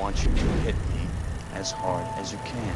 want you to hit me as hard as you can.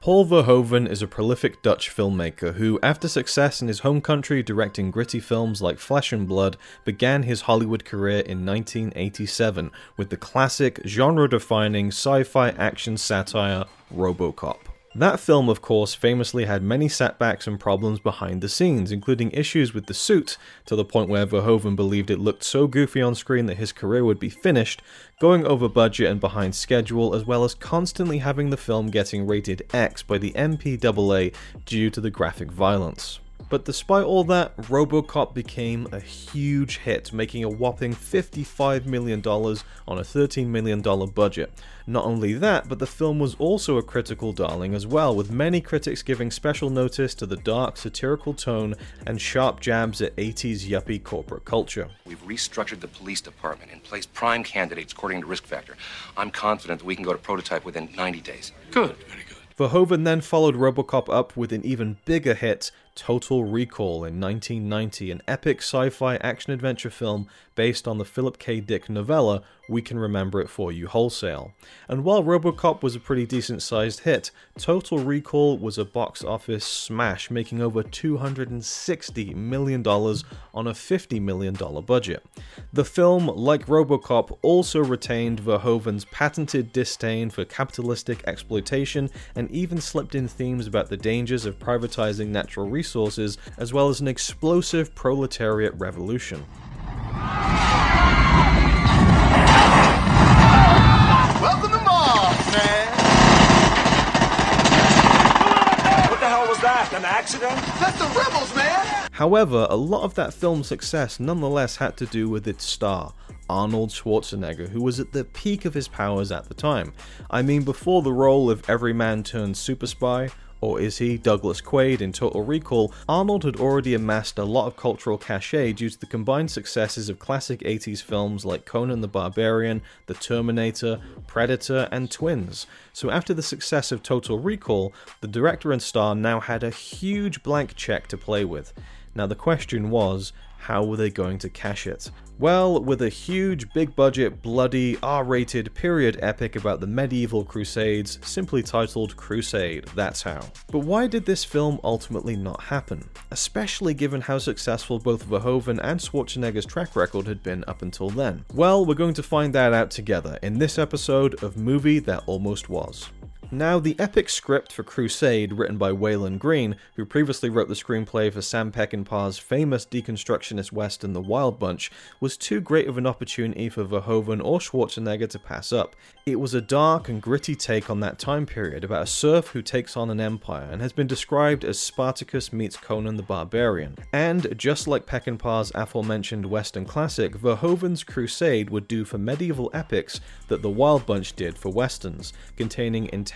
Paul Verhoeven is a prolific Dutch filmmaker who, after success in his home country directing gritty films like Flesh and Blood, began his Hollywood career in 1987 with the classic, genre defining sci fi action satire Robocop. That film, of course, famously had many setbacks and problems behind the scenes, including issues with the suit, to the point where Verhoeven believed it looked so goofy on screen that his career would be finished, going over budget and behind schedule, as well as constantly having the film getting rated X by the MPAA due to the graphic violence. But despite all that, Robocop became a huge hit, making a whopping $55 million on a $13 million budget. Not only that, but the film was also a critical darling as well, with many critics giving special notice to the dark, satirical tone and sharp jabs at 80s yuppie corporate culture. We've restructured the police department and placed prime candidates according to risk factor. I'm confident that we can go to prototype within 90 days. Good, very good. Verhoeven then followed Robocop up with an even bigger hit, Total Recall, in 1990, an epic sci fi action adventure film based on the Philip K. Dick novella We Can Remember It For You Wholesale. And while Robocop was a pretty decent sized hit, Total Recall was a box office smash, making over $260 million on a $50 million budget. The film, like Robocop, also retained Verhoeven's patented disdain for capitalistic exploitation and even slipped in themes about the dangers of privatizing natural resources, as well as an explosive proletariat revolution. An accident? That's the rebels, man. However, a lot of that film's success nonetheless had to do with its star, Arnold Schwarzenegger, who was at the peak of his powers at the time. I mean, before the role of everyman turned super spy, or is he Douglas Quaid in Total Recall? Arnold had already amassed a lot of cultural cachet due to the combined successes of classic 80s films like Conan the Barbarian, The Terminator, Predator, and Twins. So after the success of Total Recall, the director and star now had a huge blank check to play with. Now the question was, how were they going to cash it? Well, with a huge, big budget, bloody, R rated period epic about the medieval crusades, simply titled Crusade, that's how. But why did this film ultimately not happen? Especially given how successful both Verhoeven and Schwarzenegger's track record had been up until then. Well, we're going to find that out together in this episode of Movie That Almost Was. Now, the epic script for Crusade, written by Walon Green, who previously wrote the screenplay for Sam Peckinpah's famous deconstructionist western The Wild Bunch, was too great of an opportunity for Verhoeven or Schwarzenegger to pass up. It was a dark and gritty take on that time period about a serf who takes on an empire and has been described as Spartacus meets Conan the Barbarian. And just like Peckinpah's aforementioned western classic, Verhoeven's Crusade would do for medieval epics that The Wild Bunch did for westerns, containing intense,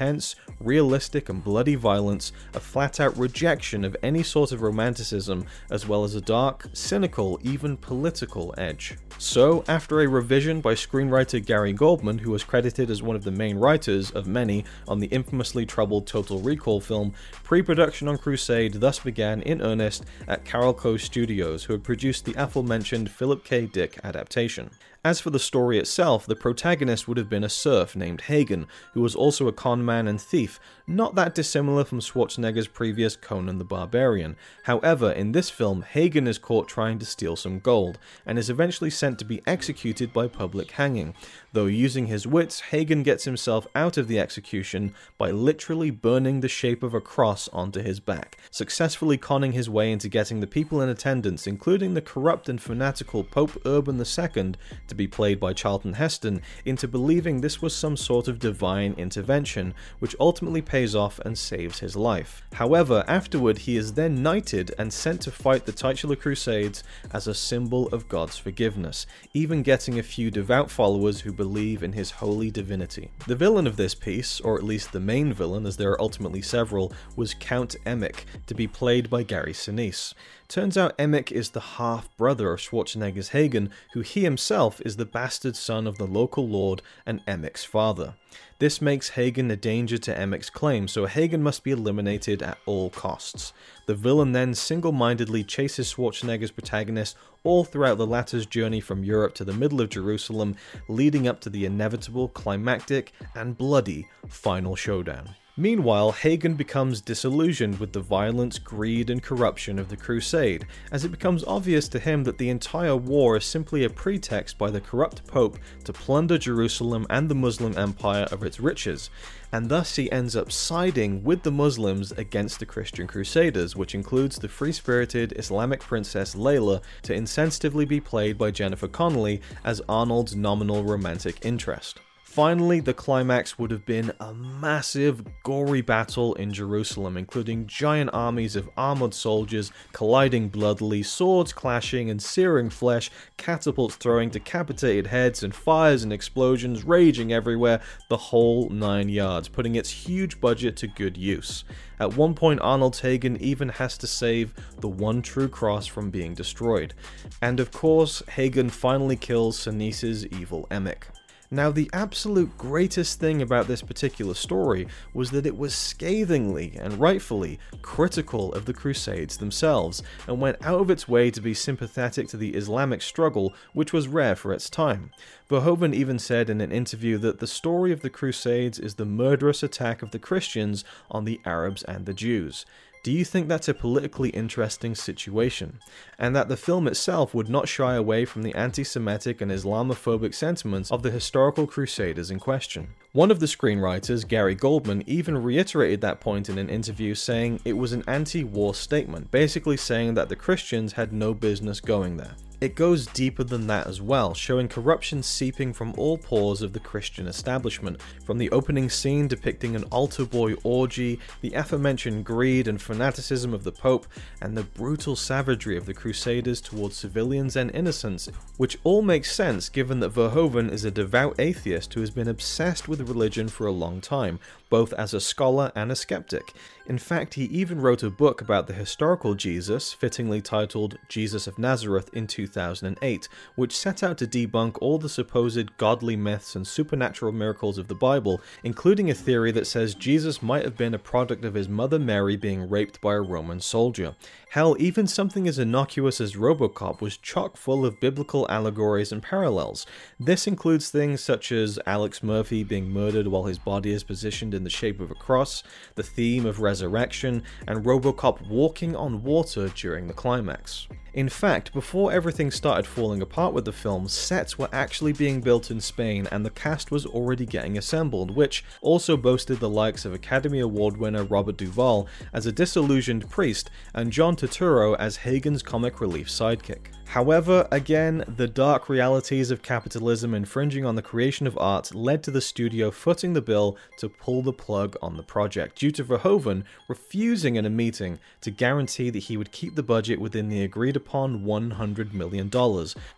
realistic, and bloody violence, a flat out rejection of any sort of romanticism, as well as a dark, cynical, even political edge. So, after a revision by screenwriter Gary Goldman, who was credited as one of the main writers of many on the infamously troubled Total Recall film, pre production on Crusade thus began in earnest at Carolco Studios, who had produced the aforementioned Philip K. Dick adaptation. As for the story itself, the protagonist would have been a serf named Hagen, who was also a conman and thief, not that dissimilar from Schwarzenegger's previous Conan the Barbarian. However, in this film, Hagen is caught trying to steal some gold, and is eventually sent to be executed by public hanging. Though using his wits, Hagen gets himself out of the execution by literally burning the shape of a cross onto his back, successfully conning his way into getting the people in attendance, including the corrupt and fanatical Pope Urban II, to be played by Charlton Heston, into believing this was some sort of divine intervention, which ultimately pays off and saves his life. However, afterward he is then knighted and sent to fight the titular Crusades as a symbol of God's forgiveness, even getting a few devout followers who believe in his holy divinity. The villain of this piece, or at least the main villain, as there are ultimately several, was Count Emmik, to be played by Gary Sinise. Turns out Emmik is the half brother of Schwarzenegger's Hagen, who he himself is the bastard son of the local lord and Emmek's father. This makes Hagen a danger to Emmek's claim, so Hagen must be eliminated at all costs. The villain then single mindedly chases Schwarzenegger's protagonist all throughout the latter's journey from Europe to the middle of Jerusalem, leading up to the inevitable, climactic, and bloody final showdown. Meanwhile, Hagen becomes disillusioned with the violence, greed, and corruption of the Crusade, as it becomes obvious to him that the entire war is simply a pretext by the corrupt Pope to plunder Jerusalem and the Muslim Empire of its riches, and thus he ends up siding with the Muslims against the Christian Crusaders, which includes the free spirited Islamic princess Layla to insensitively be played by Jennifer Connelly as Arnold's nominal romantic interest. Finally, the climax would have been a massive, gory battle in Jerusalem, including giant armies of armored soldiers colliding bloodily, swords clashing and searing flesh, catapults throwing decapitated heads, and fires and explosions raging everywhere, the whole nine yards, putting its huge budget to good use. At one point, Arnold Hagen even has to save the one true cross from being destroyed. And of course, Hagen finally kills Sinise's evil Emmek. Now, the absolute greatest thing about this particular story was that it was scathingly and rightfully critical of the Crusades themselves, and went out of its way to be sympathetic to the Islamic struggle, which was rare for its time. Verhoeven even said in an interview that the story of the Crusades is the murderous attack of the Christians on the Arabs and the Jews. Do you think that's a politically interesting situation? And that the film itself would not shy away from the anti Semitic and Islamophobic sentiments of the historical crusaders in question? One of the screenwriters, Gary Goldman, even reiterated that point in an interview, saying it was an anti war statement, basically saying that the Christians had no business going there. It goes deeper than that as well, showing corruption seeping from all pores of the Christian establishment, from the opening scene depicting an altar boy orgy, the aforementioned greed and fanaticism of the Pope, and the brutal savagery of the Crusaders towards civilians and innocents, which all makes sense given that Verhoeven is a devout atheist who has been obsessed with religion for a long time, both as a scholar and a skeptic. In fact, he even wrote a book about the historical Jesus, fittingly titled Jesus of Nazareth, in 2008, which set out to debunk all the supposed godly myths and supernatural miracles of the Bible, including a theory that says Jesus might have been a product of his mother Mary being raped by a Roman soldier. Hell, even something as innocuous as Robocop was chock full of biblical allegories and parallels. This includes things such as Alex Murphy being murdered while his body is positioned in the shape of a cross, the theme of resurrection, and Robocop walking on water during the climax. In fact, before everything started falling apart with the film, sets were actually being built in Spain and the cast was already getting assembled, which also boasted the likes of Academy Award winner Robert Duvall as a disillusioned priest and John Turturro as Hagen's comic relief sidekick. However, again, the dark realities of capitalism infringing on the creation of art led to the studio footing the bill to pull the plug on the project, due to Verhoeven refusing in a meeting to guarantee that he would keep the budget within the agreed upon $100 million,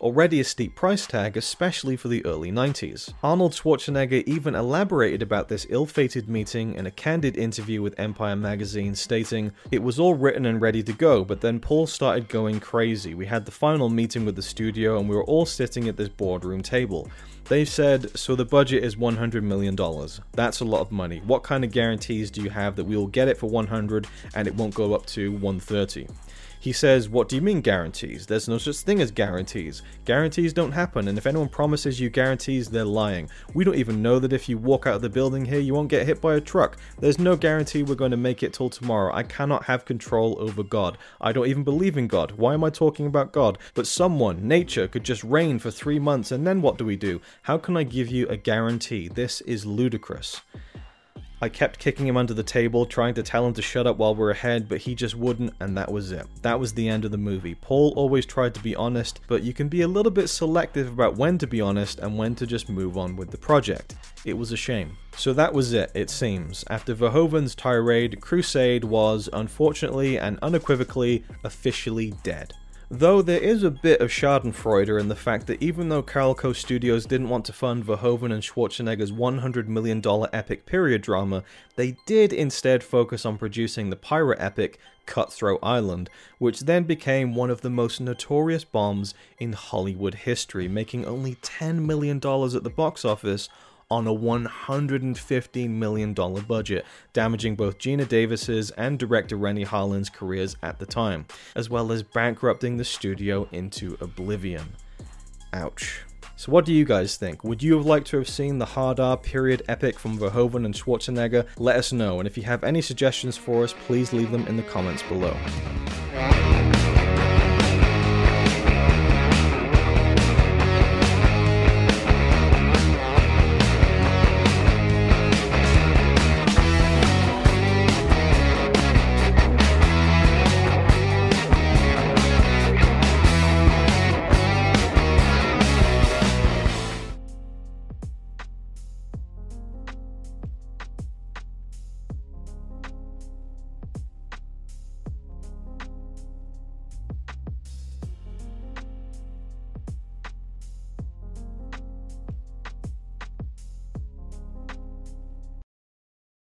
already a steep price tag, especially for the early 90s. Arnold Schwarzenegger even elaborated about this ill fated meeting in a candid interview with Empire magazine, stating, It was all written and ready to go, but then Paul started going crazy. We had the final meeting with the studio and we were all sitting at this boardroom table. They said, so the budget is $100 million. That's a lot of money. What kind of guarantees do you have that we will get it for 100 and it won't go up to 130? He says, What do you mean guarantees? There's no such thing as guarantees. Guarantees don't happen, and if anyone promises you guarantees, they're lying. We don't even know that if you walk out of the building here, you won't get hit by a truck. There's no guarantee we're going to make it till tomorrow. I cannot have control over God. I don't even believe in God. Why am I talking about God? But someone, nature, could just rain for three months, and then what do we do? How can I give you a guarantee? This is ludicrous. I kept kicking him under the table, trying to tell him to shut up while we're ahead, but he just wouldn't, and that was it. That was the end of the movie. Paul always tried to be honest, but you can be a little bit selective about when to be honest and when to just move on with the project. It was a shame. So that was it, it seems. After Verhoeven's tirade, Crusade was, unfortunately and unequivocally, officially dead. Though there is a bit of Schadenfreude in the fact that even though Carolco Studios didn't want to fund Verhoeven and Schwarzenegger's $100 million epic period drama, they did instead focus on producing the pirate epic Cutthroat Island, which then became one of the most notorious bombs in Hollywood history, making only $10 million at the box office on a $115 million budget, damaging both Geena Davis's and director Renny Harlin's careers at the time, as well as bankrupting the studio into oblivion. Ouch. So what do you guys think? Would you have liked to have seen the hard R period epic from Verhoeven and Schwarzenegger? Let us know, and if you have any suggestions for us, please leave them in the comments below.